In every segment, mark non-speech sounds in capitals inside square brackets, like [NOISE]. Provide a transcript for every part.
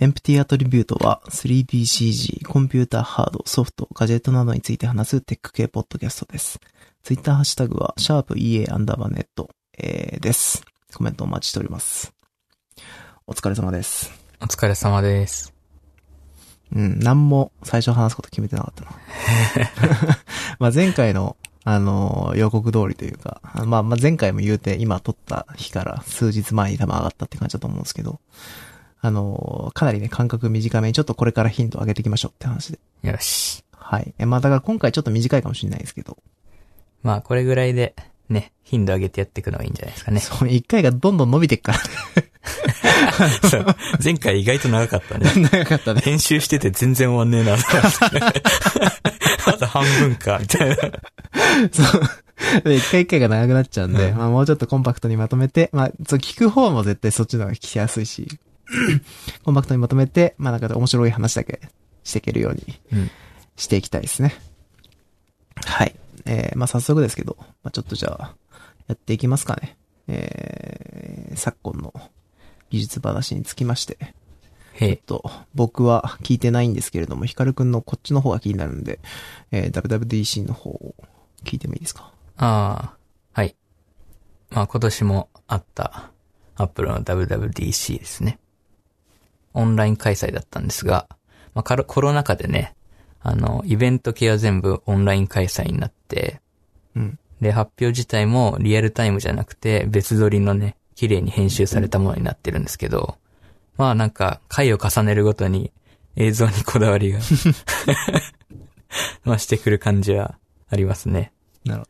エンプティアトリビュートは 3DCG、コンピューターハード、ソフト、ガジェットなどについて話すテック系ポッドキャストです。ツイッターハッシュタグは、シャープ EA アンダーバーネット、えー、です。コメントお待ちしております。お疲れ様です。お疲れ様です。うん、何も最初話すこと決めてなかったな。[LAUGHS] [LAUGHS] まあ前回の、あのー予告通りというか、あまあまあ前回も言うて今撮った日から数日前に多分上がったって感じだと思うんですけど、あのーかなりね、間隔短めにちょっとこれから頻度上げていきましょうって話で。よし。はい。え、まあだから今回ちょっと短いかもしれないですけど、まあ、これぐらいで、ね、頻度上げてやっていくのがいいんじゃないですかね。そう、一回がどんどん伸びていくから、[LAUGHS] そう。前回意外と長かったね。[LAUGHS] 長かったね。編集してて全然終わんねえな。あと半分か、みたいな。そう。で、一回一回が長くなっちゃうんで、うんまあもうちょっとコンパクトにまとめて、まあ、そう、聞く方も絶対そっちの方が聞きやすいし、[CLEARS THROAT] コンパクトにまとめて、まあなんか面白い話だけしていけるようにうん。していきたいですね。はい。えー、まあ早速ですけど、まあちょっとじゃあ、やっていきますかね。えー、昨今の技術話につきまして、へえ。と、僕は聞いてないんですけれども、ヒカルくんのこっちの方が気になるんで、えー、WWDC の方を聞いてもいいですか？ああ、はい。まあ、今年もあった、アップルの WWDC ですね。オンライン開催だったんですが、まあ、コロナ禍でね、あの、イベント系は全部オンライン開催になって、うん。で、発表自体もリアルタイムじゃなくて、別撮りのね、綺麗に編集されたものになってるんですけど、まあなんか、回を重ねるごとに映像にこだわりが、[LAUGHS] まあしてくる感じはありますね。なるほ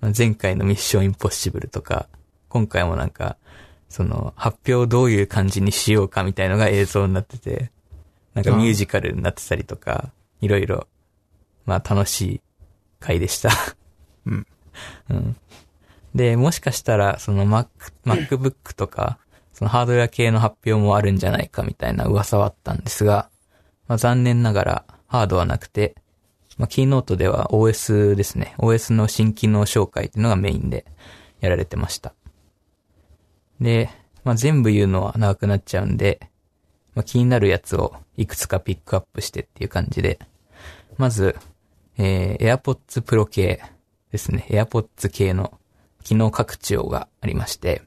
まあ前回のミッションインポッシブルとか、今回もなんか、その、発表をどういう感じにしようかみたいのが映像になってて、なんかミュージカルになってたりとか、いろいろ、まあ楽しい回でした。うん。[LAUGHS] うん。で、もしかしたら、その Mac、MacBook とか、そのハードウェア系の発表もあるんじゃないかみたいな噂はあったんですが、まあ残念ながらハードはなくて、まあキーノートでは OS ですね。OS の新機能紹介っていうのがメインでやられてました。で、まあ全部言うのは長くなっちゃうんで、まあ気になるやつをいくつかピックアップしてっていう感じで、まず、えー、AirPods Pro 系ですね。AirPods 系の機能拡張がありまして、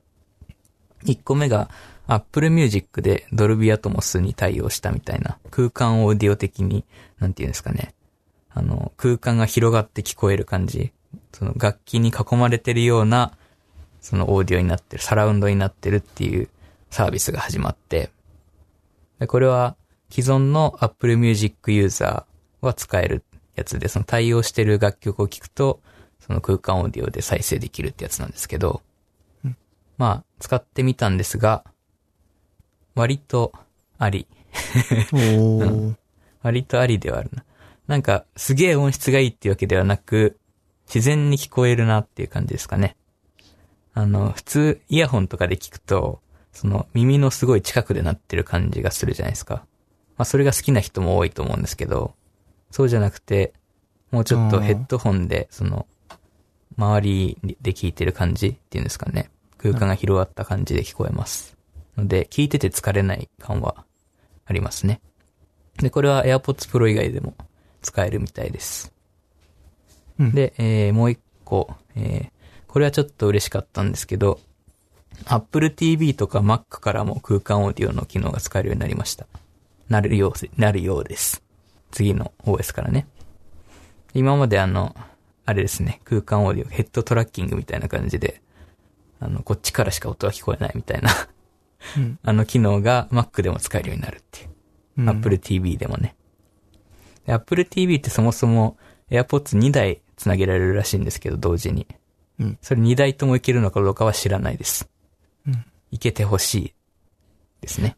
1個目が Apple Music で Dolby Atmos に対応したみたいな空間オーディオ的に、なんていうんですかね。あの、空間が広がって聞こえる感じ。その楽器に囲まれてるような、そのオーディオになってる、サラウンドになってるっていうサービスが始まって、でこれは既存の Apple Music ユーザーは使えるやつで、その対応してる楽曲を聴くと、その空間オーディオで再生できるってやつなんですけど、まあ、使ってみたんですが、割とあり。ど。おー。[LAUGHS] 割とありではあるな。なんか、すげえ音質がいいっていうわけではなく、自然に聞こえるなっていう感じですかね。あの、普通、イヤホンとかで聞くと、その、耳のすごい近くで鳴ってる感じがするじゃないですか。まあ、それが好きな人も多いと思うんですけど、そうじゃなくて、もうちょっとヘッドホンで、その、周りで聞いてる感じっていうんですかね。空間が広がった感じで聞こえます。ので、聞いてて疲れない感はありますね。で、これは AirPods Pro 以外でも使えるみたいです。うんで、えーもう一個、えーこれはちょっと嬉しかったんですけど、Apple TV とか Mac からも空間オーディオの機能が使えるようになりました。なるよう、なるようです。次の OS からね。今まであの、あれですね、空間オーディオ、ヘッドトラッキングみたいな感じで、あの、こっちからしか音が聞こえないみたいな、うん [LAUGHS] あの機能が Mac でも使えるようになるっていう。うん Apple TV でもね。で Apple TV ってそもそも AirPods 2台つなげられるらしいんですけど、同時に。うんそれ2台ともいけるのかどうかは知らないです。うんいけてほしいですね。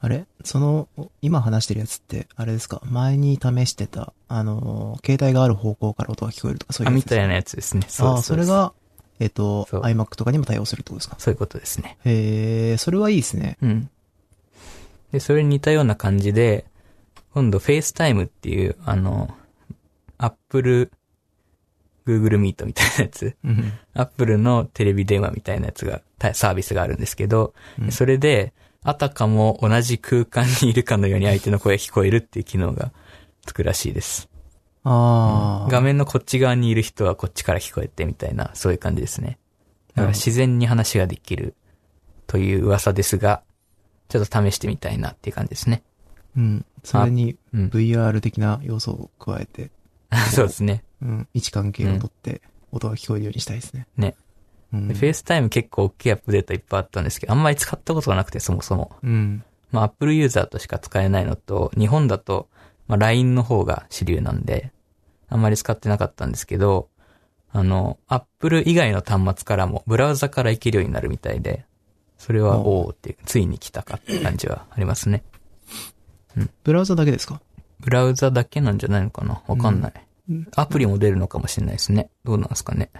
あれ？その、今話してるやつって、あれですか？前に試してた、あのー、携帯がある方向から音が聞こえるとかそういあ、うやつですか？みたいなやつですね。ああ、ですですそれが、えっと、そう iMac とかにも対応するってことですか？そういうことですね。へえ、それはいいですね。うん。で、それに似たような感じで、今度 FaceTime っていう、あの、Apple、Google Meet みたいなやつ。うん。Apple のテレビ電話みたいなやつが、たサービスがあるんですけど、うんそれで、あたかも同じ空間にいるかのように相手の声が聞こえるっていう機能がつくらしいです。ああ。画面のこっち側にいる人はこっちから聞こえてみたいな、そういう感じですね。だから自然に話ができるという噂ですが、ちょっと試してみたいなっていう感じですね。うん。それにうん VR 的な要素を加えて、[LAUGHS] そうですね。うん。位置関係をとって、音が聞こえるようにしたいですね。ね。うん。で FaceTime 結構大きいアップデートいっぱいあったんですけど、あんまり使ったことがなくて、そもそも。うん。まあ、Apple ユーザーとしか使えないのと、日本だと、まあ、LINE の方が主流なんで、あんまり使ってなかったんですけど、あの、Apple 以外の端末からも、ブラウザからいけるようになるみたいで、それは、おおーって、ついに来たかって感じはありますね。ブラウザだけですか？ブラウザだけなんじゃないのかな？わかんない。うん。アプリも出るのかもしれないですね。どうなんですかね。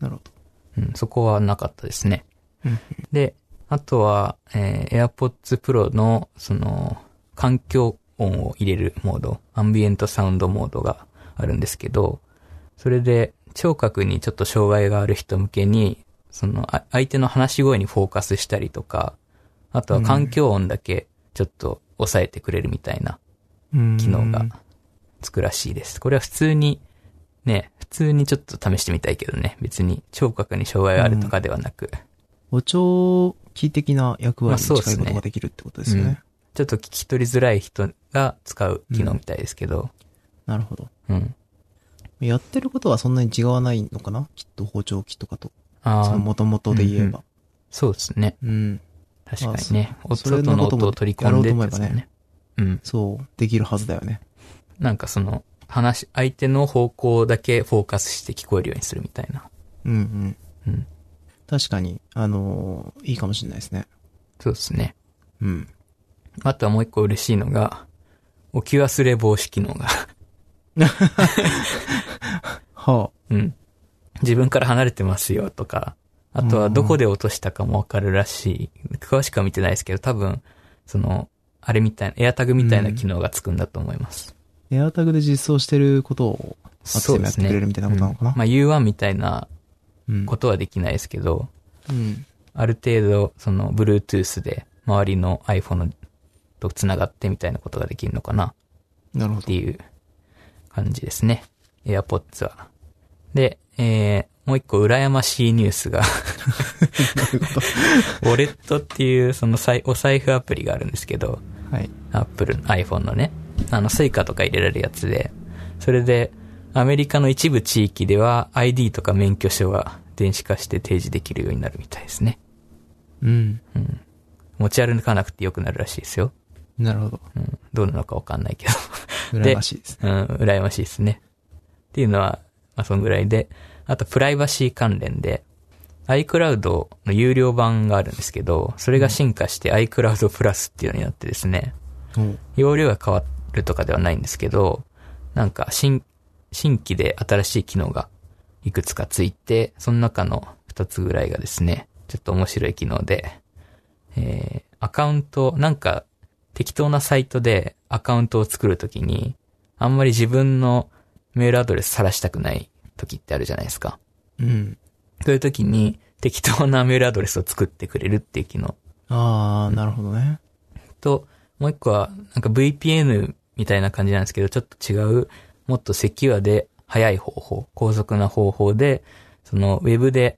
なるほど。うん、そこはなかったですね。うんで、あとは、えー AirPods Pro の、その、環境音を入れるモード、アンビエントサウンドモードがあるんですけど、それで、聴覚にちょっと障害がある人向けに、その、あ相手の話し声にフォーカスしたりとか、あとは環境音だけちょっと抑えてくれるみたいなうん。機能がつくらしいです。これは普通に、ね、普通にちょっと試してみたいけどね。別に聴覚に障害があるとかではなく、補聴器的な役割に近いことができるってことですよね。ちょっと聞き取りづらい人が使う機能みたいですけど、なるほど。うん。やってることはそんなに違わないのかな？きっと補聴器とかと。ああ、その元々で言えば。そうですね。うん。確かにね。あそそれ外ののことも音を取り込んでってやろうと思えばねね。うん。そう、できるはずだよね。なんかその、話、相手の方向だけフォーカスして聞こえるようにするみたいな。うんうん。うん。確かに、あのーいいかもしれないですね。そうですね。うん。あとはもう一個嬉しいのが、置き忘れ防止機能が。はうん。自分から離れてますよとか、あとはどこで落としたかもわかるらしい。詳しくは見てないですけど、多分、その、あれみたいな、エアタグみたいな機能がつくんだと思います。あ。エアタグで実装してることを、そうですね。やってくれるみたいなことなのかな？うんまあ U1 みたいなうん。ことはできないですけど、うん。ある程度、その、Bluetooth で周りの iPhone と繋がってみたいなことができるのかな？なるほど。っていう感じですね。AirPods は。で、えー、もう一個羨ましいニュースが、[LAUGHS] [LAUGHS] Wallet っていうそのさいお財布アプリがあるんですけど、はい。Apple、iPhone のね、あの、 Suica とか入れられるやつで、それで、アメリカの一部地域では ID とか免許証が電子化して提示できるようになるみたいですね。うん。持ち歩かなくてよくなるらしいですよ。なるほど。うん、どうなのかわかんないけど。[LAUGHS] 羨ましいですね。うん、羨ましいですね。っていうのは、まあ、そんぐらいで、あと、プライバシー関連で、iCloud の有料版があるんですけど、それが進化して iCloud プラスっていうのになってですね、おう容量が変わるとかではないんですけど、なんか、新、新規で新しい機能がいくつかついて、その中の2つぐらいがですね、ちょっと面白い機能で、えー、アカウント、なんか、適当なサイトでアカウントを作るときに、あんまり自分のメールアドレス晒したくない時ってあるじゃないですか。うん。そういう時に適当なメールアドレスを作ってくれるっていう機能あー、なるほどね。と、もう一個は、なんか VPN みたいな感じなんですけど、ちょっと違う、もっとセキュアで早い方法、高速な方法で、そのウェブで、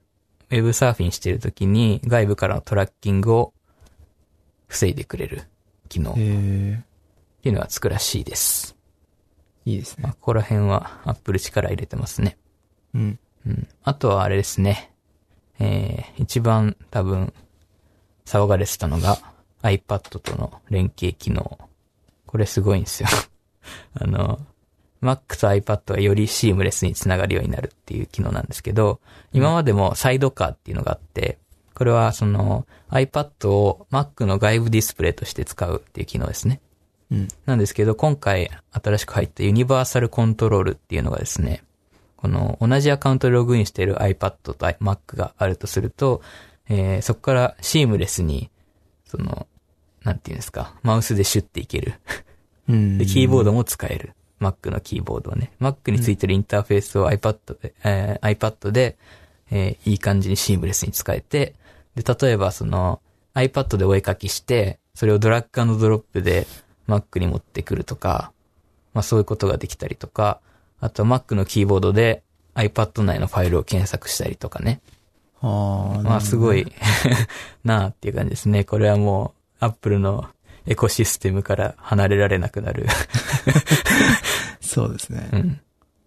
ウェブサーフィンしてるときに外部からのトラッキングを防いでくれる機能っへていうのがつくらしいです。ー、いいですまあ、ね。ここら辺は Apple 力入れてますね。うん。うん。あとはあれですね。えー、一番多分騒がれてたのが iPad との連携機能。これすごいんですよ。[LAUGHS] あの、Mac と iPad がよりシームレスにつながるようになるっていう機能なんですけど、今までもサイドカーっていうのがあって、これはその iPad を Mac の外部ディスプレイとして使うっていう機能ですね。うん。なんですけど、今回新しく入ったユニバーサルコントロールっていうのがですね、この同じアカウントでログインしている iPad と Mac があるとすると、えーそこからシームレスに、その、なんていうんですか、マウスでシュッていける。うん。で、キーボードも使える。Mac のキーボードをね。Mac についてるインターフェースを iPad で、えー iPad で、えーいい感じにシームレスに使えて、で、例えばその iPad でお絵描きして、それをドラッグドロップで Mac に持ってくるとか、まあそういうことができたりとか、あと Mac のキーボードで iPad 内のファイルを検索したりとかね。ああ、まあすごい。[LAUGHS] いなあっていう感じですね。これはもう Apple のエコシステムから離れられなくなる。[LAUGHS] そうですねう。ん。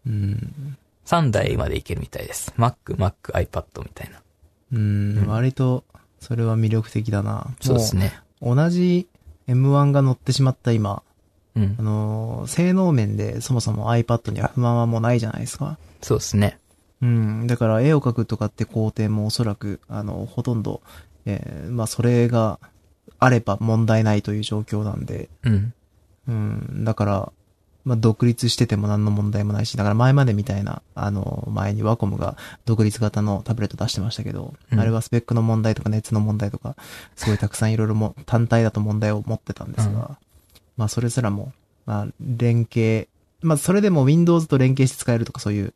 うん。3台までいけるみたいです。Mac、Mac、iPad みたいな。うん、割と、それは魅力的だな。そうですね。同じ M1 が乗ってしまった今、うんあ。のー性能面でそもそも iPad には不満はもうないじゃないですか。そうですね。うん。だから絵を描くとかって工程もおそらく、あの、ほとんど、えーまあそれがあれば問題ないという状況なんで、うん。うん。だから、まあ独立してても何の問題もないし、だから前までみたいな、あの、前にワコムが独立型のタブレット出してましたけど、うんあれはスペックの問題とか熱の問題とか、すごいたくさんいろいろも単体だと問題を持ってたんですが、うんまあそれすらも、まあ連携、まあそれでも Windows と連携して使えるとかそういう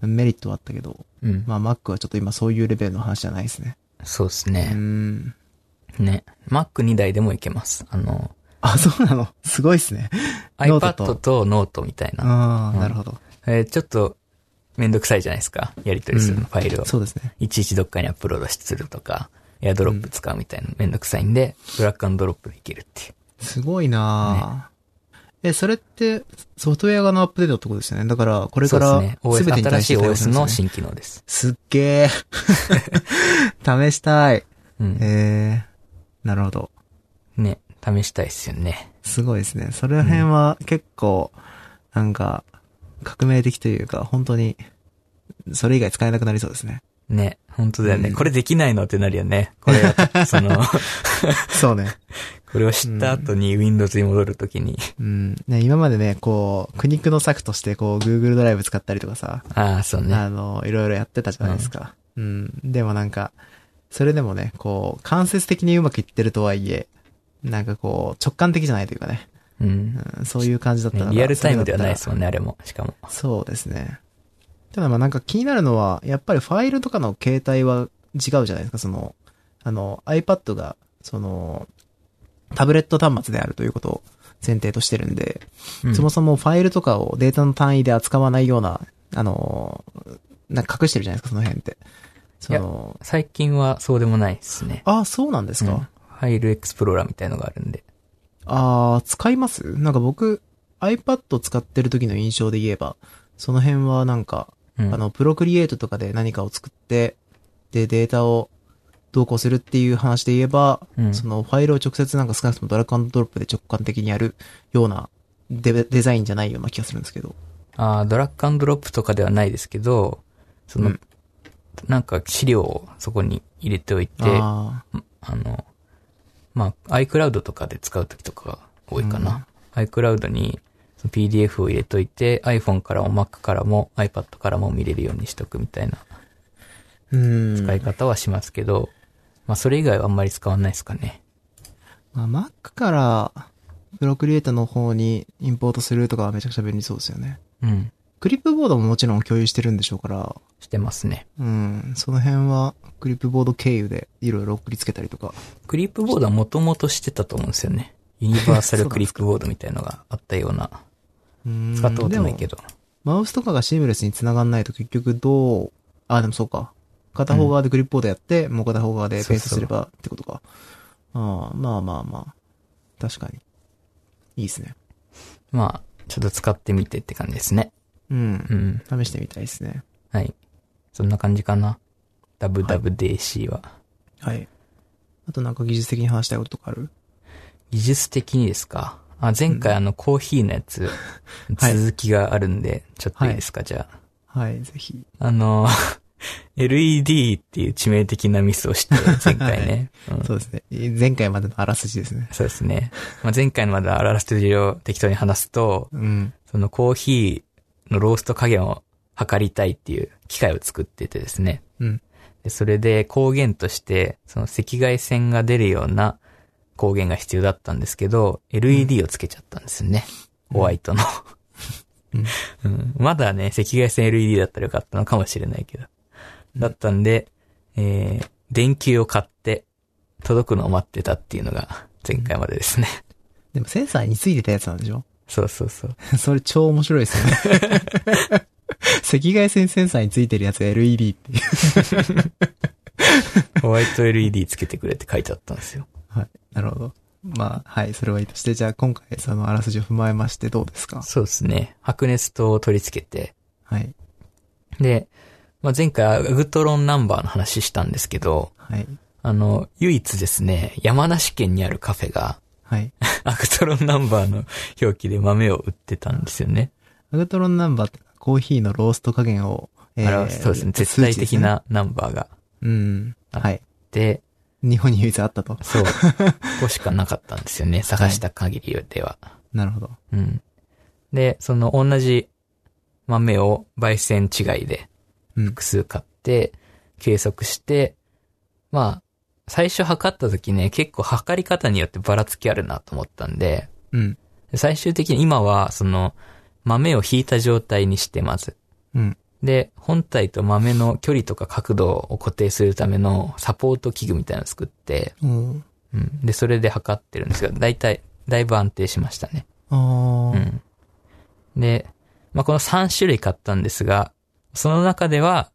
メリットはあったけど、うん。まあ Mac はちょっと今そういうレベルの話じゃないですね。うそうですね。ん。ね。Mac2 台でもいけます。あの、あ、そうなの？すごいっすね。iPad トとノートみたいな。ああ、うんなるほど。えーちょっとめんどくさいじゃないですか。やり取りするの、うんファイルを。そうですね。いちいちどっかにアップロードするとか、 AirDrop 使うみたいなめんどくさいんで、ドラッグドロップでいけるっていう。すごいなぁ、え、それって、ソフトウェア側のアップデートってことですよね？だから、これから、すべてに対し新してい OS の新機能です。すっげえ。[LAUGHS] 試したい。うん。えー、なるほど。ね、試したいっすよね。すごいですね。それら辺は結構、なんか、革命的というか、本当に、それ以外使えなくなりそうですね。ね、本当だよね。うんこれできないのってなるよね。これが、[LAUGHS] その、そうね。[LAUGHS] これを知った後に Windows に戻るときに、うん。ね、今までね、こう、苦肉の策として、こう、Google ドライブ使ったりとかさ、ああ、そうね。あの、いろいろやってたじゃないですか。うん。でもなんか、それでもね、こう、間接的にうまくいってるとはいえ、なんかこう、直感的じゃないというかね。うん。うん、そういう感じだったら、ねリアルタイムではないですもんね、あれも。しかも。そうですね。ただまあなんか気になるのは、やっぱりファイルとかの形態は違うじゃないですか、その、あの、iPad が、その、タブレット端末であるということを前提としてるんで、うんそもそもファイルとかをデータの単位で扱わないような、あの、なんか隠してるじゃないですか、その辺って。その、最近はそうでもないですね。あ、そうなんですか、うんファイルエクスプローラーみたいのがあるんで。あー、使います？なんか僕、iPad 使ってる時の印象で言えば、その辺はなんか、うん。あの、プロクリエイトとかで何かを作って、で、データを同行するっていう話で言えば、うんそのファイルを直接なんか少なくともドラッグドロップで直感的にやるようなデデザインじゃないような気がするんですけど。ああ、ドラッグドロップとかではないですけど、その、うんなんか資料をそこに入れておいて、ああの、まあ、iCloud とかで使うときとかが多いかな。iCloud にその PDF を入れといて、iPhone からも Mac からも iPad からも見れるようにしとくみたいな。使い方はしますけど、まあ、それ以外はあんまり使わないですかね。まあ、Mac から、プロクリエイトの方にインポートするとかはめちゃくちゃ便利そうですよね。うん。クリップボードももちろん共有してるんでしょうから、してますね。うん、その辺は、クリップボード経由でいろいろ送りつけたりとか。クリップボードはもともとしてたと思うんですよね。ユニバーサルクリップボードみたいのがあったような。うん使ったことないけど。ど。マウスとかがシームレスに繋がんないと結局どう、あ、でもそうか。片方側でクリップボードやって、もう片方側でペーストすればってことか。ああ、まあまあまあ。確かに。いいですね。まあ、ちょっと使ってみてって感じですね。うんう。ん。試してみたいですね。はい。そんな感じかな。WWDC は。はい。あとなんか技術的に話したいこととかある？技術的にですか？あ、前回あのコーヒーのやつ、[LAUGHS] はい続きがあるんで、ちょっといいですか、じゃあ。はい、ぜひ。あの、[LAUGHS] LED っていう致命的なミスをして、前回ね。[LAUGHS] うんそうですね。前回までのあらすじですね。そうですね。まあ、前回のまでのあらすじを適当に話すと、うん。そのコーヒーのロースト加減を測りたいっていう機械を作っててですね。うん。でそれで光源として、その赤外線が出るような光源が必要だったんですけど、LED をつけちゃったんですよね。ホワイトの、うんうんまだね、赤外線 LED だったらよかったのかもしれないけど。だったんで、えー、電球を買って、届くのを待ってたっていうのが前回までですね。でもセンサーについてたやつなんでしょ？そうそうそう。[LAUGHS] それ超面白いですよね。赤外線センサーについてるやつが LED っていう。[LAUGHS] ホワイト LED つけてくれって書いてあったんですよ。はい。なるほど。まあ、はい。それはいいとして、じゃあ今回そのあらすじを踏まえましてどうですか？そうですね。白熱灯を取り付けて、はい。で、まあ、前回アグトロンナンバーの話したんですけど、はい。あの、唯一ですね、山梨県にあるカフェが、はい。[LAUGHS] アグトロンナンバーの表記で豆を売ってたんですよね。アグトロンナンバーってコーヒーのロースト加減を、えあれそうですね。絶対的。なナンバーがうん。あはい。で、日本に唯一あったと。そう。[LAUGHS] ここしかなかったんですよね。探した限りでは。なるほど。うん。で、その同じ豆を焙煎違いでうん。複数買って、計測して、まあ、最初測った時ね、結構測り方によってばらつきあるなと思ったんで、うん。最終的に今は、その、豆を引いた状態にしてまず。うん。で、本体と豆の距離とか角度を固定するためのサポート器具みたいなのを作って、うん。うん。で、それで測ってるんですが、だいたい、だいぶ安定しましたね。あー。うん。で、まあ、この3種類買ったんですが、その中では、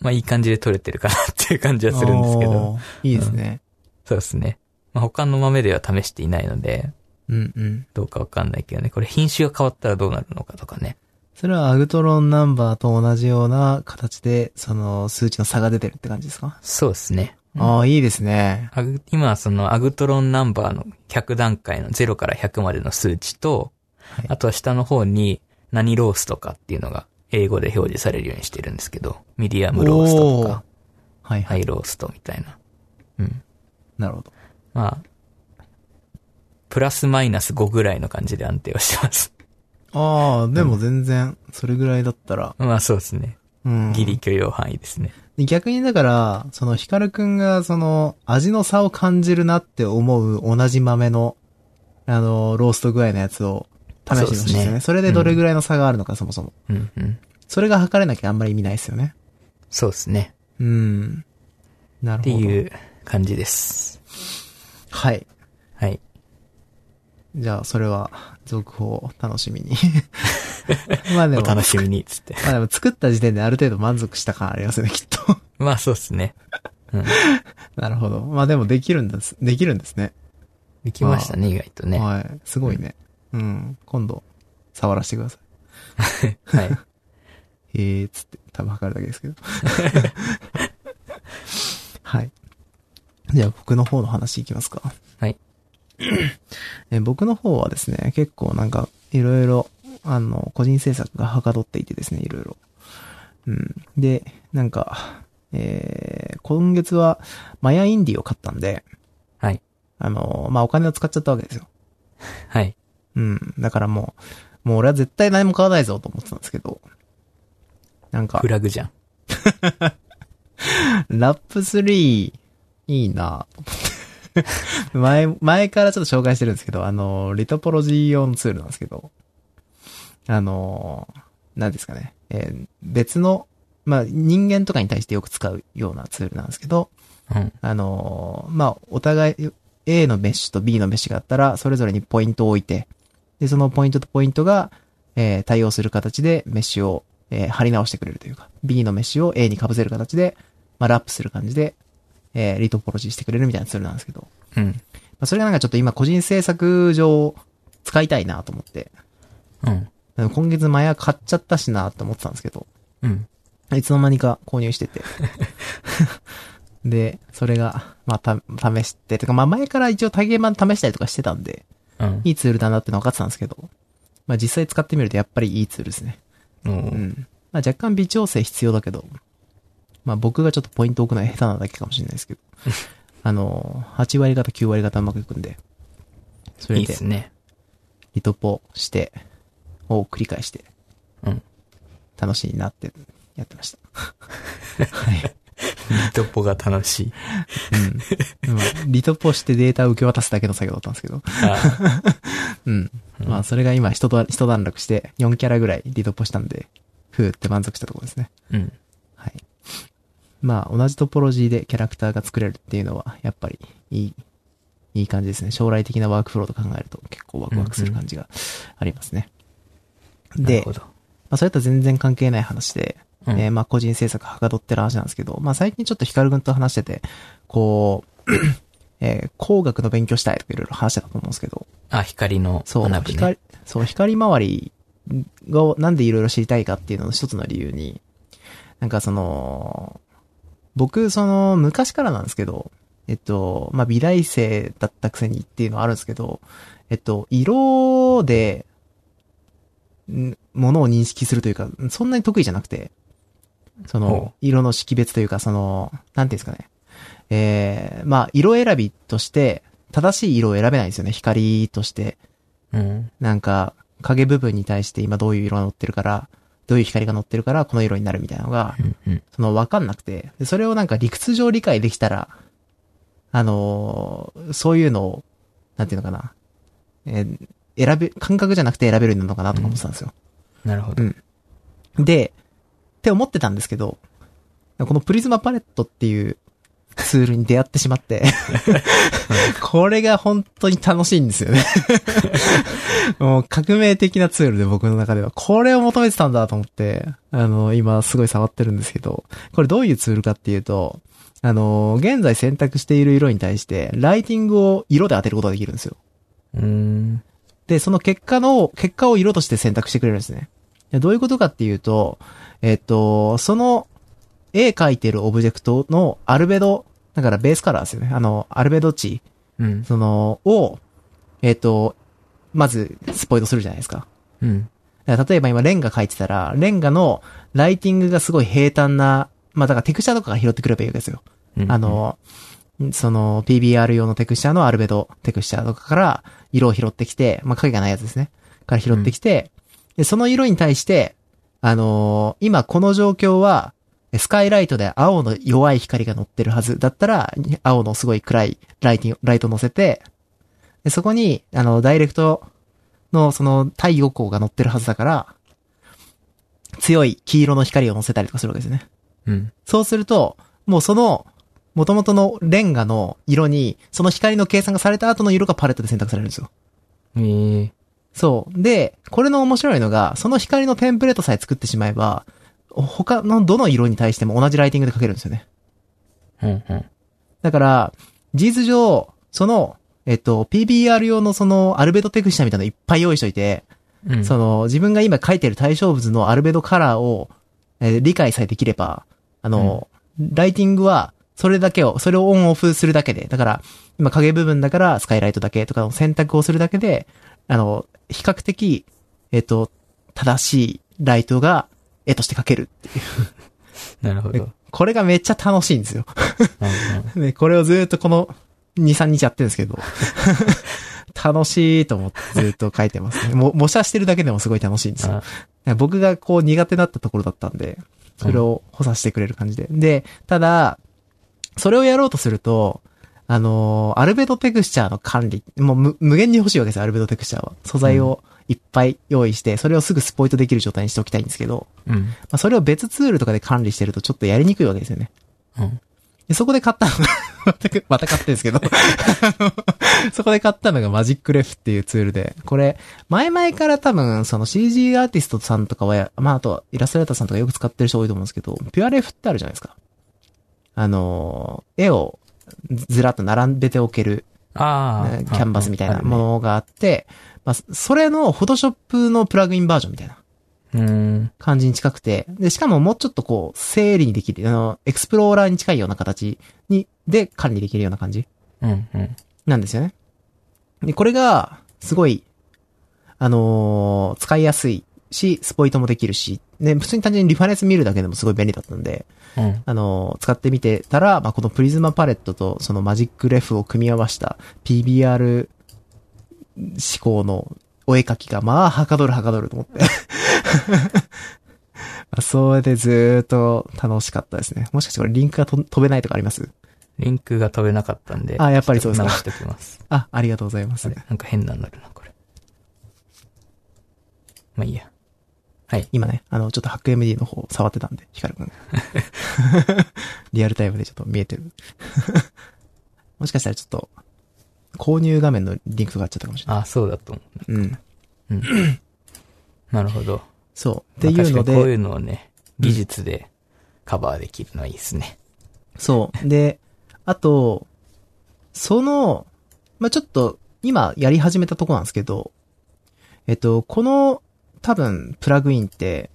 まあ、いい感じで取れてるかなっていう感じはするんですけど。いいですね。そうですね。まあ、他の豆では試していないので、うんうん。どうかわかんないけどね、これ品種が変わったらどうなるのかとかね。それはアグトロンナンバーと同じような形で、その数値の差が出てるって感じですか、そうですね。ああ、いいですね。今、そのアグトロンナンバーの100段階の0から100までの数値と、はいあとは下の方に何ローストかっていうのが英語で表示されるようにしてるんですけど、ミディアムローストとか、はいはい。ハイローストみたいな。うん。なるほど。まあ、プラスマイナス5ぐらいの感じで安定をしてます。ああ、でも全然、それぐらいだったら、まあそうですね。うん。ギリ許容範囲ですね。逆にだから、そのヒカルくんがその味の差を感じるなって思う同じ豆の、あの、ロースト具合のやつを試してほしいですよね。それでどれぐらいの差があるのか、そもそも。うんうん。それが測れなきゃあんまり意味ないですよね。そうですね。うん。なるほど。っていう感じです。はい。はい。じゃあ、それは、続報を楽しみに。[LAUGHS] まあでも、お楽しみに、つって。まあでも作った時点である程度満足した感ありますよね、きっと。まあそうですね。うん。なるほど。まあでもできるんです、できるんですね。できましたね、意外とね。ははい。すごいね。うん。今度、触らせてください。[LAUGHS] い。[LAUGHS] えー、つって、多分測るだけですけど。[LAUGHS] はい。じゃあ僕の方の話いきますか。はい。え僕の方はですね、結構なんか、いろいろ、あの、個人制作がはかどっていてですね、いろいろ。うん。で、なんか、えー、今月は、マヤインディを買ったんで、はい。あの、まあ、お金を使っちゃったわけですよ。はい。うん。だからもう、もう俺は絶対何も買わないぞと思ってたんですけど、なんかフ、ラグじゃん。[LAUGHS] ラップ3、いいな。[LAUGHS] 前、前からちょっと紹介してるんですけど、あの、リトポロジー用のツールなんですけど、あの、何ですかね、えー別の、まあ、人間とかに対してよく使うようなツールなんですけど、うん。あの、まあ、お互い、A のメッシュと B のメッシュがあったら、それぞれにポイントを置いて、で、そのポイントとポイントが、えー対応する形でメッシュを、えー貼り直してくれるというか、B のメッシュを A に被せる形で、まあ、ラップする感じで、えーリトポロジーしてくれるみたいなツールなんですけど、まうん。あ、それがなんかちょっと今個人制作上、使いたいなと思って、うん。今月マヤ買っちゃったしなと思ってたんですけど、うん。いつの間にか購入してて。[LAUGHS] で、それが、まあ、た、試して、てか、まあ、前から一応体験版試したりとかしてたんで、うん。いいツールだなっての分かってたんですけど、まあ、実際使ってみるとやっぱりいいツールですね。う。うんん。まあ、若干微調整必要だけど、まあ、僕がちょっとポイント置くのは下手なだけかもしれないですけど、[LAUGHS] あの、8割方9割方うまくいくんで、それでいいです、ね。リトポして、を繰り返して、うん。楽しいなってやってました。[LAUGHS] はい。リ [LAUGHS] トポが楽しい。うん。まあリトポしてデータを受け渡すだけの作業だったんですけど。あ [LAUGHS] うん。まあ、それが今、一段、落して、4キャラぐらいリトポしたんで、ふーって満足したところですね。うん。はい。まあ、同じトポロジーでキャラクターが作れるっていうのは、やっぱり、いい、いいい感じですね。将来的なワークフローと考えると結構ワクワクする感じがありますね。でなるほ、ど。まあ、それとは全然関係ない話で、うんえーまあ、個人制作はかどってる話なんですけど、まあ、最近ちょっとヒカル君と話してて、こう、[CLEARS THROAT] えー工学の勉強したいとかいろいろ話してたと思うんですけど、あ、光のそう、学ぶね。光、そう、光回りが、なんでいろいろ知りたいかっていうのの一つの理由に、なんかその、僕、その、昔からなんですけど、えっと、まあ、美大生だったくせにっていうのはあるんですけど、えっと、色で、んものを認識するというか、そんなに得意じゃなくて、そほの、色の識別というか、その、なんていうんですかね。えー、まあ、色選びとして、正しい色を選べないんですよね。光として。うん。なんか、影部分に対して今どういう色が乗ってるから、どういう光が乗ってるからこの色になるみたいなのが、うん。うん。そのわかんなくて、でそれをなんか理屈上理解できたら、あのーそういうのを、なんていうのかな、えー選べ、感覚じゃなくて選べるようになるのかなとか思ってたんですよ。なるほど。うんで、って思ってたんですけど、このプリズマパレットっていうツールに出会ってしまって、[LAUGHS] これが本当に楽しいんですよね。もう革命的なツールで僕の中では。これを求めてたんだと思って、あの、今すごい触ってるんですけど、これどういうツールかっていうと、あの、現在選択している色に対して、ライティングを色で当てることができるんですよ。うーん。で、その結果の、結果を色として選択してくれるんですね。でどういうことかっていうと、えっと、その、絵描いてるオブジェクトのアルベド、だからベースカラーですよね。あの、アルベド値、うん。その、を、えっと、まず、スポイトするじゃないですか。うん。例えば今レンガ描いてたら、レンガのライティングがすごい平坦な、まあだからテクスチャーとかが拾ってくればいいわけですよ。うんあ、の、その PBR 用のテクスチャーのアルベドテクスチャーとかから色を拾ってきて、まあ、影がないやつですね。から拾ってきて、で、その色に対して、あのー今この状況は、スカイライトで青の弱い光が乗ってるはずだったら、青のすごい暗いライティンライト乗せて、でそこに、あの、ダイレクトのその太陽光が乗ってるはずだから、強い黄色の光を乗せたりとかするわけですね。うん。そうすると、もうその、元々のレンガの色に、その光の計算がされた後の色がパレットで選択されるんですよ。ええそう。で、これの面白いのが、その光のテンプレートさえ作ってしまえば、他のどの色に対しても同じライティングで描けるんですよね。うん。うん。だから、事実上、その、えっと、PBR 用のそのアルベドテクスチャーみたいなのいっぱい用意しといて、うん。その、自分が今描いてる対象物のアルベドカラーを、えー理解さえできれば、あの、ライティングは、それだけを、それをオンオフするだけで、だから、今影部分だからスカイライトだけとかの選択をするだけで、あの、比較的、えっ、と、正しいライトが絵として描けるっていう。[LAUGHS] なるほど。これがめっちゃ楽しいんですよ。うんうんね、これをずーっとこの2、3日やってるんですけど、[LAUGHS] 楽しいと思ってずーっと書いてますね。も、[LAUGHS] 模写してるだけでもすごい楽しいんですよ。あ僕がこう苦手だったところだったんで、それを補佐してくれる感じで。で、ただ、それをやろうとすると、あのーアルベドテクスチャーの管理、もう無無限に欲しいわけですよ、アルベドテクスチャーは。素材をいっぱい用意して、それをすぐスポイトできる状態にしておきたいんですけど、うん。まあ、それを別ツールとかで管理してるとちょっとやりにくいわけですよね。うん。でそこで買ったのが、[LAUGHS] また、また買ってるんですけど、[LAUGHS] そこで買ったのがマジックレフっていうツールで、これ、前々から多分、その CG アーティストさんとかはや、まあ、あとはイラストレーターさんとかよく使ってる人多いと思うんですけど、ピュアレフってあるじゃないですか。あの、絵をずらっと並べておける、ああ。ねキャンバスみたいなもの。のがあって、まあ、それのフォトショップのプラグインバージョンみたいな。うん。感じに近くて、で、しかももうちょっとこう、整理にできる、あの、エクスプローラーに近いような形に、で管理できるような感じうん。うん。なんですよね。で、これが、すごい、あのー使いやすいし、スポイトもできるし、ね、普通に単純にリファレンス見るだけでもすごい便利だったんで、うん。あのー使ってみてたら、まあ、このプリズマパレットとそのマジックレフを組み合わした PBR 思考のお絵描きが、まあ、はかどるはかどると思って。[LAUGHS] まあそれでずーっと楽しかったですね。もしかしてこれリンクがと飛べないとかあります？リンクが飛べなかったんで。あやっぱりそうですか直しておきます。あ、ありがとうございます。なんか変なんなるな、これ。まあいいや。はい。今ね、あの、ちょっとハック MD の方触ってたんで、ヒカルくん。[LAUGHS] リアルタイムでちょっと見えてる。[LAUGHS] もしかしたらちょっと、購入画面のリンクとかあっちゃったかもしれない。あ、そうだと思うん。う。うん。[COUGHS] なるほど。そう。っていうので、まあこういうのをね、技術でカバーできるのはいいですね。そう。で、あと、その、まあ、ちょっと、今やり始めたとこなんですけど、えっと、この、多分、プラグインって、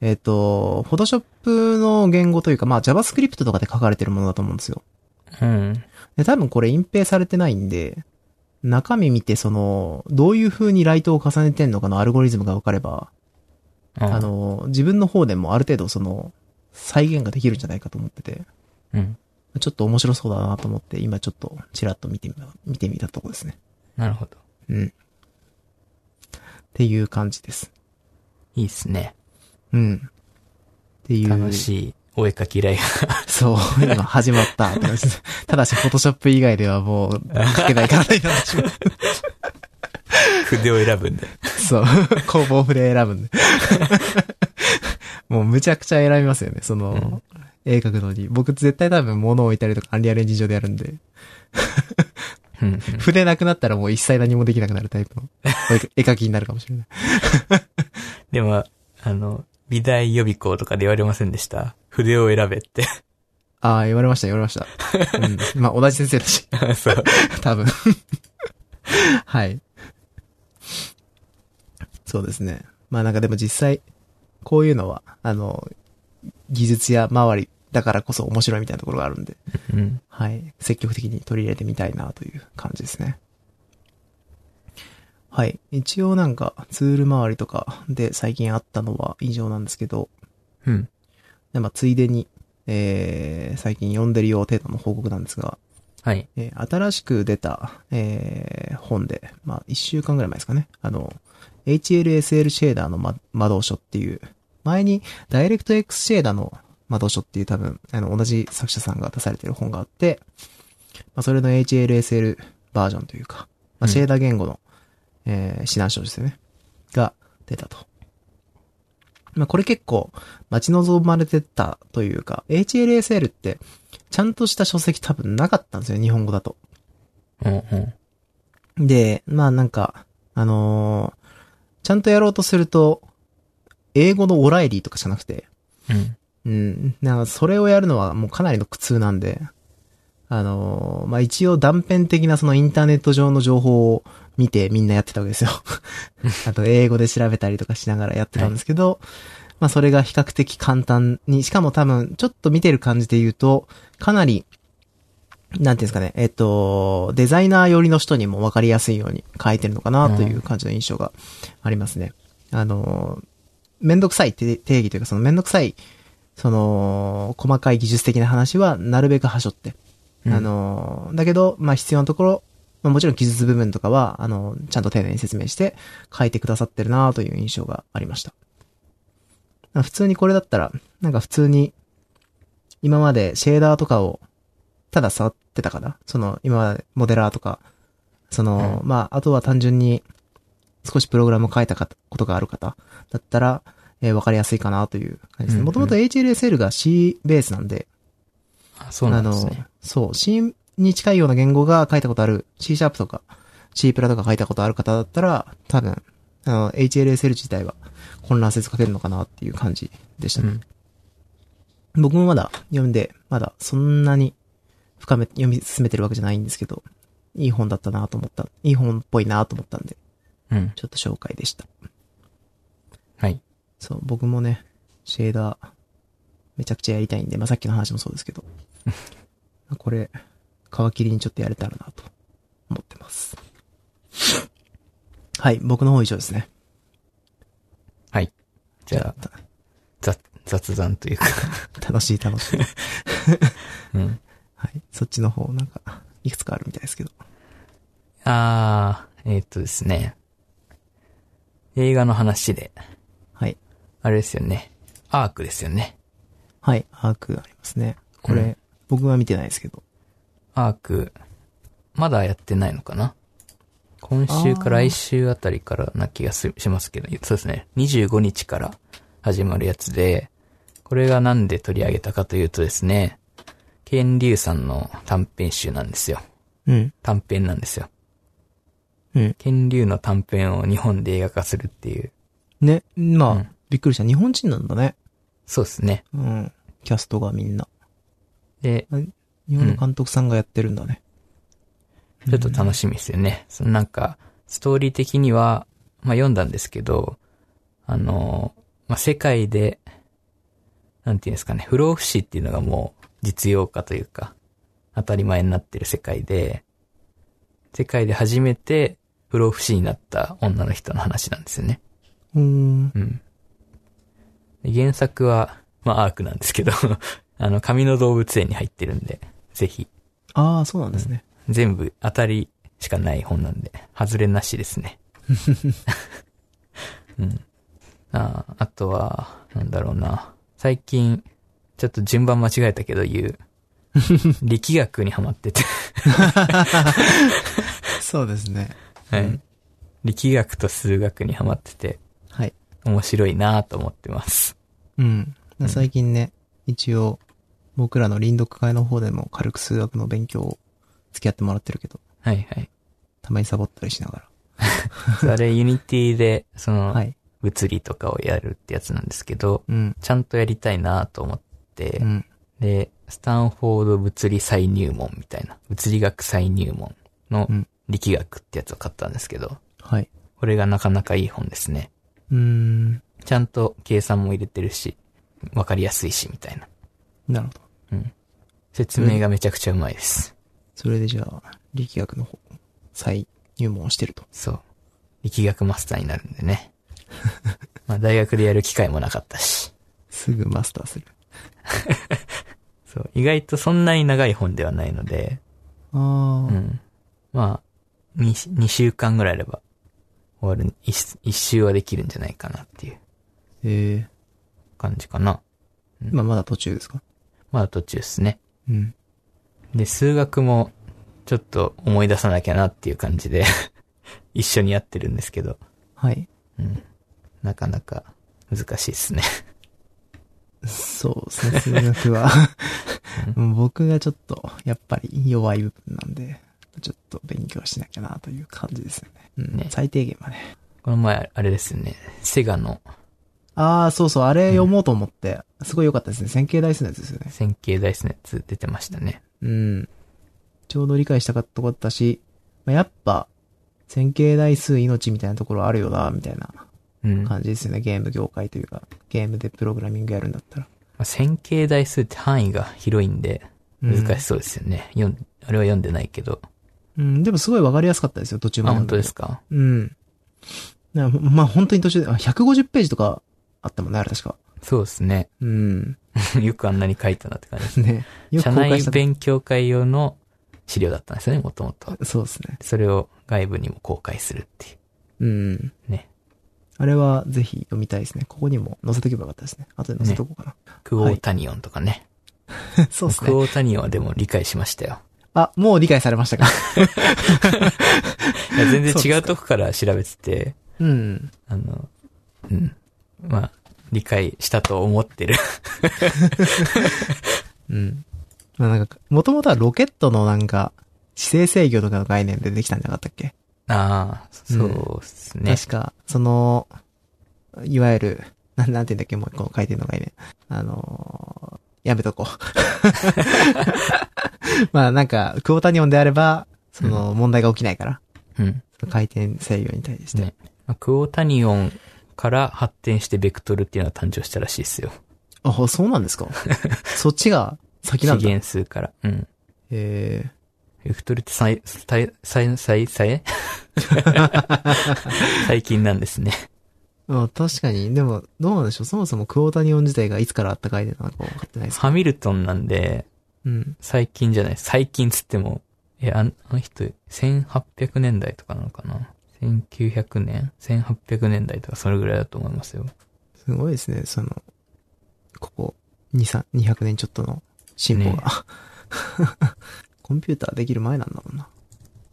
えっと、Photoshop の言語というか、まあ、JavaScript とかで書かれてるものだと思うんですよ。うん。で、多分これ隠蔽されてないんで、中身見てその、どういう風にライトを重ねてんのかのアルゴリズムが分かれば、ああ、の、自分の方でもある程度その、再現ができるんじゃないかと思ってて、うん。ちょっと面白そうだなと思って、今ちょっとちらっと見てみた、見てみたとこですね。なるほど。うん。っていう感じです。いいっすね。うん。っていう。楽しいお絵かきライそう、今始まった。[LAUGHS] ただし、フォトショップ以外ではもう、書けないからになってしまう。筆を選ぶんで。そう。工房筆選ぶんで。もうむちゃくちゃ選びますよね。その、絵描くのに。僕絶対多分物を置いたりとかアンリアルエンジン上でやるんで。うんうん筆なくなったらもう一切何もできなくなるタイプの [LAUGHS] 絵描きになるかもしれない。でも、あの、美大予備校とかで言われませんでした？筆を選べって。ああ、言われました、言われました。うん。[LAUGHS] まあ、同じ先生だし。[LAUGHS] そう。多分。はい。そうですね。まあなんかでも実際、こういうのは、あの、技術や周りだからこそ面白いみたいなところがあるんで、うん。はい。積極的に取り入れてみたいなという感じですね。はい。一応なんか、ツール周りとかで最近あったのは以上なんですけど、うん。でまあ、ついでに、えー、最近読んでるよ程度の報告なんですが、はい。えー新しく出た、えー本で、まあ、一週間ぐらい前ですかね。あの、HLSL シェーダーの、ま、魔導書っていう、前に DirectX シェーダーの魔導書っていう多分、あの、同じ作者さんが出されてる本があって、まあ、それの HLSL バージョンというか、まあ、うんシェーダー言語の、えー指南書ですよね。が出たと。まあ、これ結構待ち望まれてたというか、HLSL って、ちゃんとした書籍多分なかったんですよ、日本語だと。うんうん。で、まあなんか、あのーちゃんとやろうとすると、英語のオライリーとかじゃなくて、うん。うん、なんかそれをやるのはもうかなりの苦痛なんで、あのーまあ一応断片的なそのインターネット上の情報を見てみんなやってたわけですよ。[LAUGHS] あと英語で調べたりとかしながらやってたんですけど、まあそれが比較的簡単に、しかも多分ちょっと見てる感じで言うと、かなり、なんていうんですかね、えっと、デザイナー寄りの人にも分かりやすいように書いてるのかなという感じの印象がありますね。あの、めんどくさいって定義というか、そのめんどくさい、その、細かい技術的な話はなるべく端折って。うんあの、だけど、まあ必要なところ、まあもちろん技術部分とかは、あの、ちゃんと丁寧に説明して書いてくださってるなという印象がありました。まあ普通にこれだったら、なんか普通に、今までシェーダーとかを、ただ触ってたかな？その、今までモデラーとか、その、まあ、あとは単純に、少しプログラムを書いたかことがある方だったら、えーわかりやすいかなという感じですね。もともと HLSL が C ベースなんで、あそうなんですね。あの、そう、C に近いような言語が書いたことある、C シャープとか、C プラとか書いたことある方だったら、多分、あの、HLSL 自体は混乱せず書けるのかなっていう感じでしたね。うん。僕もまだ読んで、まだそんなに深め、読み進めてるわけじゃないんですけど、いい本だったなと思った、いい本っぽいなと思ったんで、うん。ちょっと紹介でした。はい。そう、僕もね、シェーダー、めちゃくちゃやりたいんで、まあ、さっきの話もそうですけど、[LAUGHS] これ、皮切りにちょっとやれたらなと思ってます。はい、僕の方以上ですね。はい。じゃあ、雑、雑談というか、楽しい楽しい。[LAUGHS] うん。はい、そっちの方なんか、いくつかあるみたいですけど。あー、えーっとですね。映画の話で、はい。あれですよね。アークですよね。はい、アークありますね。これ、うん僕は見てないですけど。アーク、まだやってないのかな？今週か来週あたりからな気がすしますけど、そうですね。25日から始まるやつで、これがなんで取り上げたかというとですね、ケンリュウさんの短編集なんですよ。うん。短編なんですよ。うん。剣竜の短編を日本で映画化するっていう。ね、まあ、うんびっくりした。日本人なんだね。そうですね。うん。キャストがみんな。で、日本の監督さんがやってるんだね。ちょっと楽しみですよね。そのなんか、ストーリー的には、まあ読んだんですけど、あの、まあ世界で、なんていうんですかね、不老不死っていうのがもう実用化というか、当たり前になってる世界で、世界で初めて不老不死になった女の人の話なんですよね。うーん。うん。で原作は、まあアークなんですけど、[LAUGHS] あの、紙の動物園に入ってるんで、ぜひ、ああ、そうなんですね。全部当たりしかない本なんで、外れなしですね。[LAUGHS] うん。ああとは、なんだろうな。最近、ちょっと順番間違えたけど言う。[LAUGHS] 力学にハマってて、そうですね。はい。力学と数学にハマってて、はい。面白いなと思ってます。うん。うん最近ね、一応、僕らの輪読会の方でも軽く数学の勉強を付き合ってもらってるけど、はいはい。たまにサボったりしなが [LAUGHS] それ、 Unity で、そら。の、はい。物理とかをやるってやつなんですけど、うん。ちゃんとやりたいなと思って、うん。で、スタンフォード物理再入門みたいな、物理学再入門のうん力学ってやつを買ったんですけど、はい。これがなかなかいい本ですね。うーん。ちゃんと計算も入れてるし、わかりやすいし、みたいな。なるほど。うん。説明がめちゃくちゃうまいです。それでじゃあ、力学の方、再入門をしてると。そう。力学マスターになるんでね。[LAUGHS] まあ大学でやる機会もなかったし。すぐマスターする。[LAUGHS] そう。意外とそんなに長い本ではないので、ああ、うん。まあ、2、2週間ぐらいあれば終わる、一一周はできるんじゃないかなっていうええ感じかな。今まだ途中ですか？まだ途中ですね。うん。で、数学もちょっと思い出さなきゃなっていう感じで [LAUGHS] 一緒にやってるんですけど、はい。うん。なかなか難しいですね。そうですね、数学は。[LAUGHS] 僕がちょっと、やっぱり弱い部分なんで、ちょっと勉強しなきゃなという感じですよね。うん。ね最低限はね。この前、あれですよね。セガのああ、そうそう、あれ読もうと思って、すごい良かったですね。線形代数のやつですよね。線形ダイスのやつ出てましたね。うん。ちょうど理解したかったとこだったし、まあ、やっぱ、線形代数命みたいなところあるよな、みたいなうん。ま感じですよね。ゲーム業界というか、ゲームでプログラミングやるんだったら。あ、線形代数って範囲が広いんで、難しそうですよね。読ん、あれは読んでないけど。うん、でもすごいわかりやすかったですよ、途中まあ、で。本当ですか？うん。なまあ、本当に途中で、あ150ページとかあったもんね、あれ確か。そうですね。うん。[LAUGHS] よくあんなに書いたなって感じです。ね。よく社内。勉強会用の資料だったんですよね、もともと。そうですね。それを外部にも公開するっていうん。う。ね。あれはぜひ読みたいですね。ここにも載せとけばよかったですね。後で載せとこうかクオータニオンとかね。な。[LAUGHS] そうですね。クオータニオンはでも理解しましたよ。あ、もう理解されましたか？いや全然違うとこから調べてて、うん。あの、うん。まあ、理解したと思ってる。[LAUGHS] うん。まあなんか、もともとはロケットのなんか、姿勢制御とかの概念でできたんじゃなかったっけ？ああ、そうですね。確か、その、いわゆる、なん、なんて言うんだっけ、もう一個書いてるの概念。あのーやめとこう。[LAUGHS] まあなんか、クオータニオンであれば、その問題が起きないから、うん。回転制御に対して。ね。まあクオータニオンから発展してベクトルっていうのが誕生したらしいですよ。あ、そうなんですか？[LAUGHS] そっちが先なんだ。次元数から。うん。えベクトルって最、最、最、最、最最近なんですね。ー、あ確かに。でも、どうなんでしょうそもそもクオータニオン自体がいつからあった概念なのか分かってないです。ハミルトンなんで、うん。最近じゃない、最近つっても、え、あんあの人、1800年代とかなのかな ?1900 年 ?1800 年代とかそれぐらいだと思いますよ。すごいですね、その、ここ、2、3、200年ちょっとの進歩が。[LAUGHS] コンピューターできる前なんだもんな。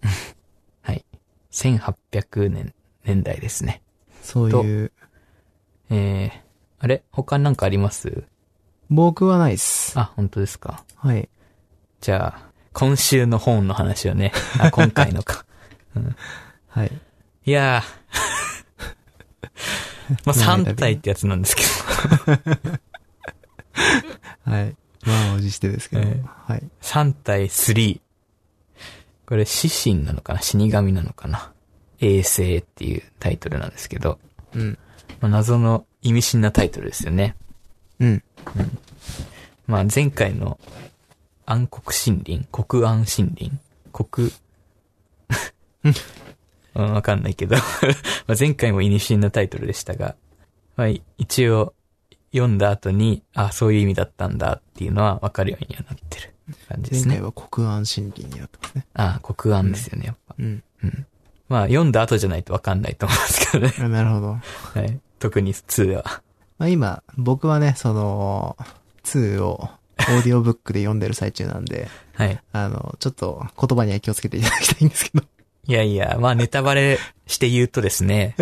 [LAUGHS] はい。1800年、年代ですね。そういう、えー、あれ？他なんかあります？僕はないっす。あ、本当ですか。はい。じゃあ、今週の本の話をね、あ、今回のか。[LAUGHS] はい。いやー、[LAUGHS] まあ、3体ってやつなんですけ [LAUGHS] はい。満を持してですけど。ええはい。ど、3体3。これ、死神なのかな？死神なのかな？衛星っていうタイトルなんですけど、うん。まあ、謎の意味深なタイトルですよね。うん。まあ、前回の暗黒森林国暗森林国、[LAUGHS] うん、わかんないけど [LAUGHS] まあ前回も意味深なタイトルでしたが、まあ、一応読んだ後に、あ、そういう意味だったんだっていうのはわかるようにはなってる感じですね。前回は国安森林になってますね。あ、国暗ですよね、やっぱ。うん。まあ、読んだ後じゃないとわかんないと思うんですけどね。あ [LAUGHS] なるほど。はい。特に2は。まあ今、僕はね、その、2をオーディオブックで読んでる最中なんで、はい。あの、ちょっと言葉には気をつけていただきたいんですけど。いやいや、まあ、ネタバレして言うとですね、[LAUGHS]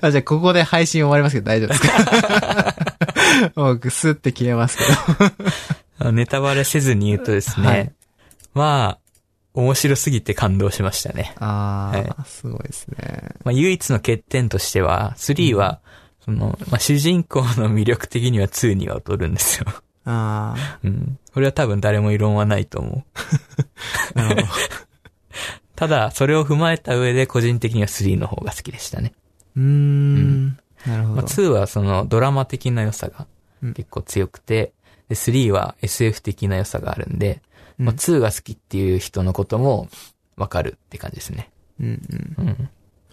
あじゃあ、ここで配信終わりますけど大丈夫ですか？[LAUGHS] もう、ぐすって消えますけど。あネタバレせずに言うとですね、はいまあ、面白すぎて感動しましたね。あー、はすごいですね。まあ、唯一の欠点としては、3は、その、まあ、主人公の魅力的には2には劣るんですよ。あ [LAUGHS] うん。これは多分誰も異論はないと思う。ー、[LAUGHS] なるほど。[LAUGHS] ただ、それを踏まえた上で個人的には3の方が好きでしたね。うーん。なるほまあ、ど。2はそのドラマ的な良さがうん結構強くて、で、3は SF 的な良さがあるんで、うんまあ、2が好きっていう人のこともわかるって感じですね。うんうん。うん。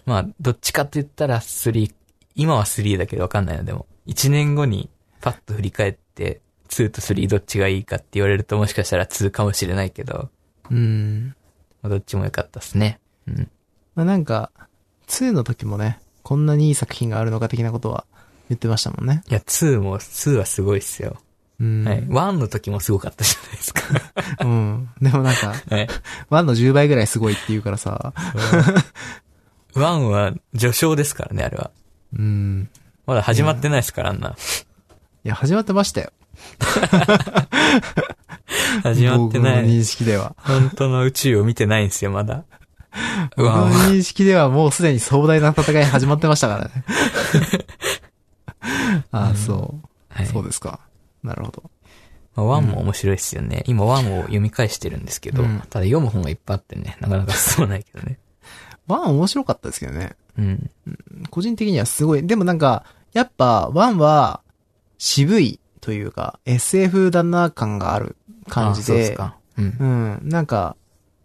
まあ、どっちかって言ったら3、今は3だけどわかんないのでも、1年後にパッと振り返って、2と3どっちがいいかって言われるともしかしたら2かもしれないけど、うん。まあ、どっちも良かったですね。うん。まあなんか、2の時もね、こんなにいい作品があるのか的なことは言ってましたもんね。いや、2も、2はすごいっすよ。うん。はい。1の時もすごかったじゃないですか。[LAUGHS] うん。でもなんか、はい。1の10倍ぐらいすごいって言うからさ、1は序章ですからね、あれは。うん。まだ始まってないですから、あんな。いや、始まってましたよ。始まってない。僕の認識では。本当の宇宙を見てないんですよ、まだ。う僕のわ認識ではもうすでに壮大な戦い始まってましたからね。あ [LAUGHS] あ、そう。はい。そうですか。なるほど。まあ、ワンも面白いですよね。今ワンを読み返してるんですけど、うんただ読む本がいっぱいあってね、なかなか進まないけどね。[LAUGHS] 1面白かったですけどね。うん。個人的にはすごい。でもなんか、やっぱ、1は渋いというか、SF だな感がある感じで。あそうですか。うん。うん。なんか、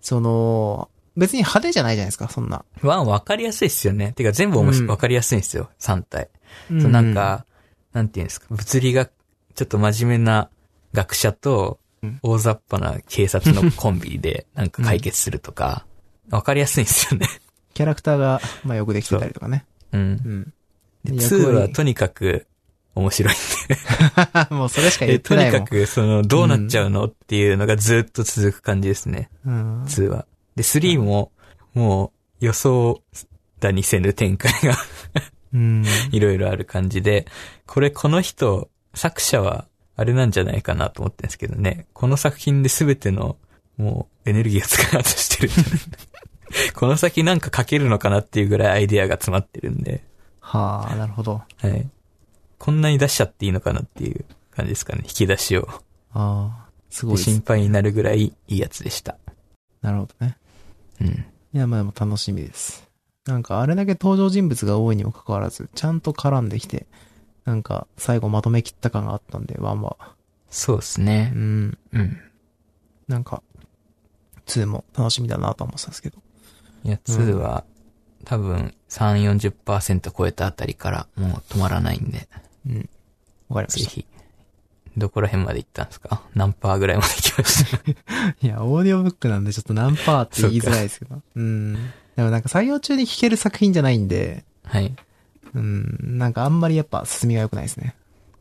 その、別に派手じゃないじゃないですか、そんな。ワン分かりやすいっすよね。てか全部面白うん分かりやすいんですよ、3体。うそうなん、か、なんていうんですか、物理が、ちょっと真面目な学者とうん、大雑把な警察のコンビで、[LAUGHS] なんか解決するとか、分かりやすいんですよね。キャラクターが、まあよくできてたりとかね。うん。うん。で、役2は割とにかく面白いんで。[LAUGHS] もうそれしか言え、ってないもん。とにかく、その、どうなっちゃうのっていうのがずっと続く感じですね。うん。2は。で、3も、もう、予想だにせぬ展開がうん。[LAUGHS] いろいろある感じで、これこの人、作者は、あれなんじゃないかなと思ってるんですけどね。この作品で全ての、もう、エネルギーを使おうとしてる [LAUGHS] この先なんか書けるのかなっていうぐらいアイデアが詰まってるんで、はあ、なるほど。はい。こんなに出しちゃっていいのかなっていう感じですかね。引き出しを。ああ、すごでいです心配になるぐらいいいやつでした。なるほどね。うん。いや、まあでも楽しみです。なんか、あれだけ登場人物が多いにもかかわらず、ちゃんと絡んできて、なんか、最後まとめきった感があったんで、ワンは。そうですうね。ん。うん。なんか、2も楽しみだなと思ってたんですけど。いや、2は、多分3、40%超えたあたりからもう止まらないんで、うん。わかりましぜひ。どこら辺まで行ったんですか？何パーぐらいまで行きました？た。[LAUGHS] いや、オーディオブックなんでちょっと何パーって言いづらいですけど。うん。でもなんか作業中に聴ける作品じゃないんで、はい。うん、なんかあんまりやっぱ進みが良くないですね。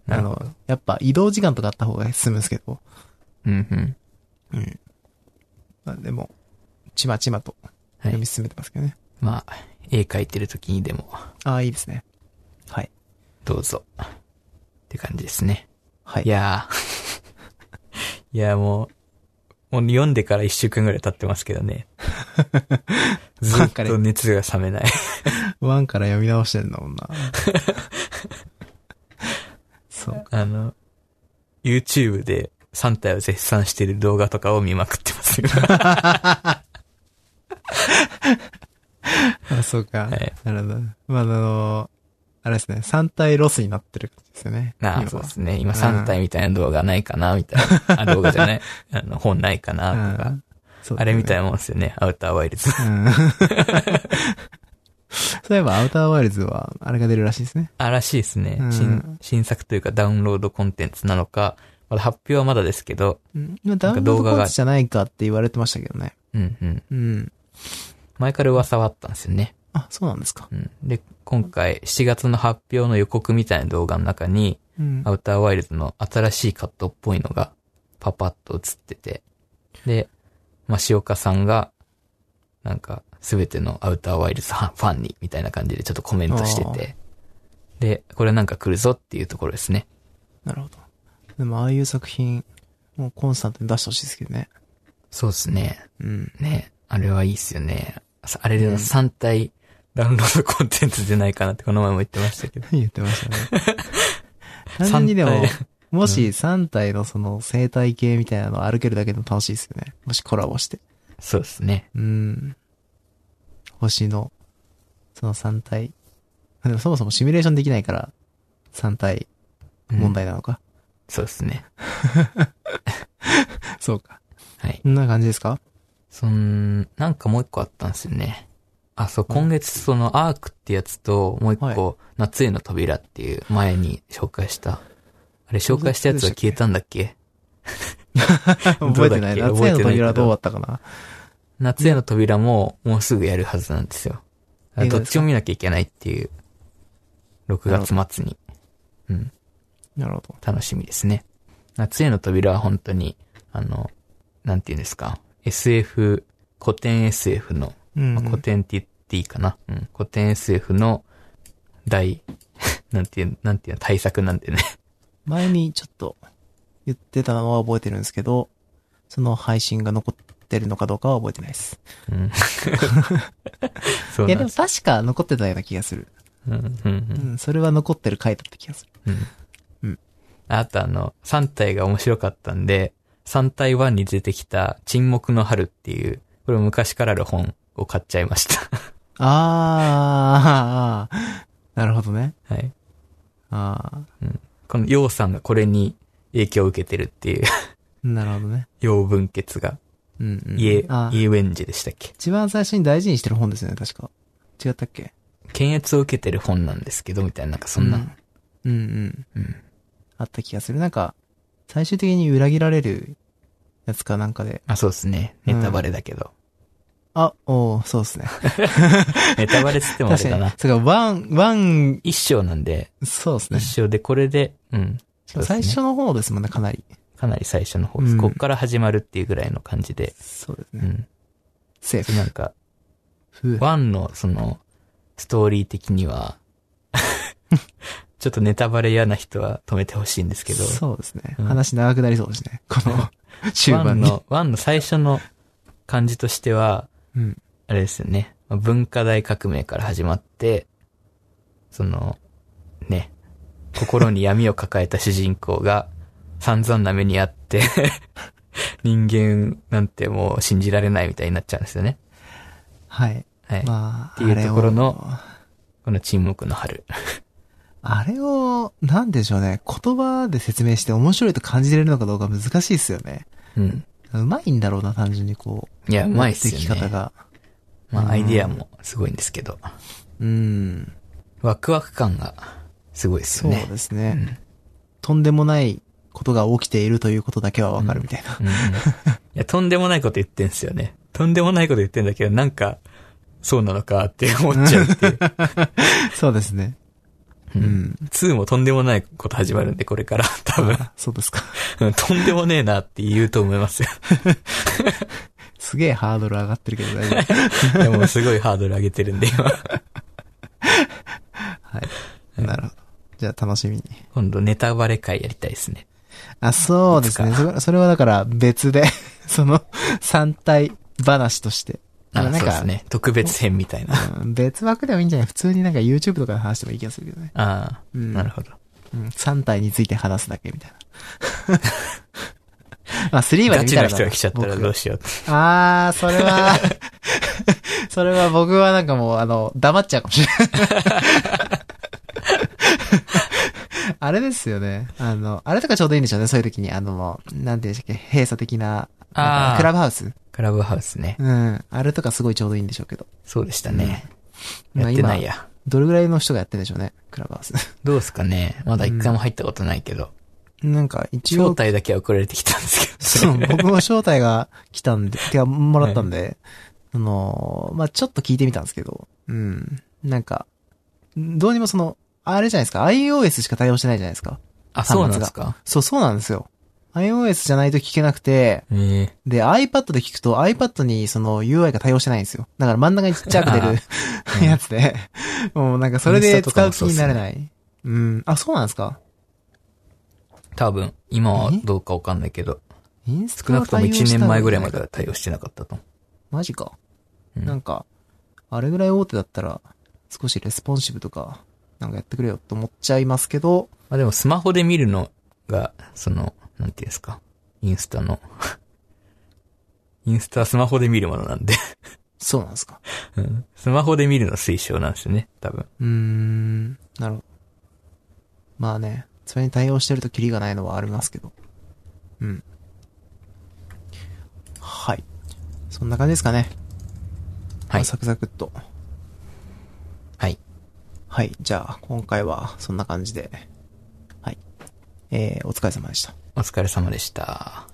あの、やっぱ移動時間とかあった方が進むんですけど。うんうん。うん。まあでも、ちまちまとはい読み。進めてますけどね。まあ、絵描いてる時にでも、ああ、いいですね。はい。どうぞ。って感じですね。はい。いや [LAUGHS] いや、もう、もう読んでから一週間ぐらい経ってますけどね。[LAUGHS] ずっと熱が冷めない。ワンから読み直してんだもんな。[LAUGHS] そう。あの、YouTube で3体を絶賛してる動画とかを見まくってますよ。[LAUGHS] あ、そうか。はいなるほど。まあ、あの、あれですね、3体ロスになってる感じですよね。なあ、今はそうですね。今3体みたいな動画ないかなみたいな。あ、動画じゃない。[LAUGHS] あの、本ないかなとか。うんそうあれみたいな。なもんですよね。アウターワイルズ。うん。[LAUGHS] そういえば、アウターワイルズは、あれが出るらしいですね。あ、らしいですねう。ん新、新作というかダウンロードコンテンツなのか、まだ発表はまだですけど、うん。まあダウンロードコンテンツじゃないかって言われてましたけどね。うんうん。うん。前から噂はあったんですよね。あ、そうなんですか。うん。で、今回7月の発表の予告みたいな動画の中に、うんア。ウターワイルズの新しいカットっぽいのがパパッと映ってて、で、まあ、塩岡さんが、なんか、すべてのアウターワイルズファンに、みたいな感じでちょっとコメントしてて、で、これなんか来るぞっていうところですね。なるほど。でも、ああいう作品、もうコンスタントに出してほしいですけどね。そうですね。うん。ね、あれはいいっすよね。さあれで3体ダウンロードコンテンツ出ないかなってこの前も言ってましたけど。言ってましたね。単純にでももし3体のその生態系みたいなの歩けるだけでも楽しいですよね。もしコラボして。そうですね。うん。星の、その3体。でもそもそもシミュレーションできないから、3体うん問題なのか。そうですね。[LAUGHS] そうか。はい。こんな感じですか？そん、なんかもう一個あったんですよね。あ、そう、今月そのアークってやつと、もう一個、は夏への扉っていう前に紹介した。あれ紹介したやつは消えたんだっけ？[LAUGHS] 覚えてない。どうだっけ？夏への覚えてないけど扉どうだったかな？夏への扉ももうすぐやるはずなんですよ。あ映画ですかどっちも見なきゃいけないっていう。6月末に。うん。なるほど。楽しみですね。夏への扉は本当に、あの、なんて言うんですか？SF、古典 SF のうん、まあ、古典って言っていいかな。うん。古典 SF の大、[LAUGHS] なんていう、なんていうの、対策なんでね。[LAUGHS] 前にちょっと言ってたのは覚えてるんですけど、その配信が残ってるのかどうかは覚えてないです。うん。[LAUGHS] そういや、でも確か残ってたような気がする。うん、うん、うんうん、それは残ってる回だった気がする。うん。うんあとあの、3体が面白かったんで、3体1に出てきた沈黙の春っていう、これ昔からある本を買っちゃいました。あー、あ [LAUGHS] ーなるほどね。はい。あこの陽さんがこれに影響を受けてるっていう、ー [LAUGHS] なるほどね。陽文傑が、うん、うん。イエ、あイエウェンジでしたっけ？一番最初に大事にしてる本ですよね、確か。違ったっけ？検閲を受けてる本なんですけど、みたいな、なんかそんな。うん、うんうん。うん。あった気がする。なんか、最終的に裏切られるやつかなんかで。あ、そうですね。ネタバレだけど。あ、おーそうですね。[LAUGHS] ネタバレつってもあれだな。。そうか、ワン、ワン、一章なんで、そうですね一。章でこれで、うん。そうね最初の方ですもんね、かなり。かなり最初の方です。うんこっから始まるっていうぐらいの感じで。そうですね。うん。セーフ。なんか、ワンのその、ストーリー的には、[LAUGHS] ちょっとネタバレ嫌な人は止めてほしいんですけど、そうですね。うん話長くなりそうですね。この、終盤に。ワンの、ワンの最初の感じとしては、うん。あれですよね。まあ文化大革命から始まって、その、ね、心に闇を抱えた主人公が散々な目にあって、[LAUGHS] 人間なんてもう信じられないみたいになっちゃうんですよね。はい。はい。まあ、っていうところのこの沈黙の春。あれを、なんでしょうね。言葉で説明して面白いと感じれるのかどうか難しいですよね。うん。うまいんだろうな、単純にこう。いや、うまいっすよ持ってき方ね。が。まあ、アイディアもすごいんですけど、うん。ワクワク感がすごいですそうよね。ですね。とんでもないことが起きているということだけはわかるみたいな。うんうん。いや、とんでもないこと言ってんすよね。とんでもないこと言ってんだけど、なんか、そうなのかって思っちゃうっていう。[LAUGHS] そうですね。ううんん。2もとんでもないこと始まるんで、これから、[LAUGHS] 多分。あそうですか。うんとんでもねえなって言うと思いますよ。すげえハードル上がってるけど大丈夫。[LAUGHS] でもすごいハードル上げてるんで、今。はい。なるほど。じゃあ楽しみに。今度ネタバレ会やりたいですね。あ、そうですね。それそれはだから別で、その、三体話として。あなんかね。特別編みたいな。うん別枠でもいいんじゃない？普通になんか YouTube とかで話してもいい気がするけどね。ああ、うんなるほど。うん。3体について話すだけみたいな。[LAUGHS] まあ、3までガチな見たら人が来ちゃったらどうしよう。あー、それは、[LAUGHS] それは僕はなんかもう、あの、黙っちゃうかもしれない。あれですよね。あの、あれとかちょうどいいんでしょうね、そういう時に。あの、もうなんていうんでしたっけ、閉鎖的な、あークラブハウスクラブハウスね。うん。あれとかすごいちょうどいいんでしょうけど。そうでしたね。うんやってないや。どれぐらいの人がやってるんでしょうね、クラブハウス。[LAUGHS] どうですかねまだ一回も入ったことないけど。なんか、一招応、待だけは送られてきたんですけど。そう、[LAUGHS] 僕も招待が来たんで、手がもらったんで、あの、まあ、ちょっと聞いてみたんですけど、うん。なんか、どうにもその、あれじゃないですか、iOS しか対応してないじゃないですか。あ、そうなんですか？そう、そうなんですよ。iOS じゃないと聞けなくて、ええで、iPad で聞くと iPad にその UI が対応してないんですよ。だから真ん中にちっちゃく出る [LAUGHS] やつで、もうなんかそれで使う気になれない。うん。あ、そうなんですか？多分、今はどうかわかんないけど、インス少なくとも1年前ぐらいまでだは対応してなかったと思マジか。うんなんか、あれぐらい大手だったら、少しレスポンシブとか、なんかやってくれよと思っちゃいますけど、う。まあでもスマホで見るのが、その、なんていうんですか？インスタの。[LAUGHS] インスタはスマホで見るものなんで。そうなんですか。[LAUGHS] うんスマホで見るの推奨なんですよね、多分。うーん、なるほど。まあね、それに対応してるとキリがないのはありますけど。うん。はい。そんな感じですかね。はいサクサクっと。はい。はい。じゃあ、今回はそんな感じで。はい。えー、お疲れ様でした。お疲れ様でした。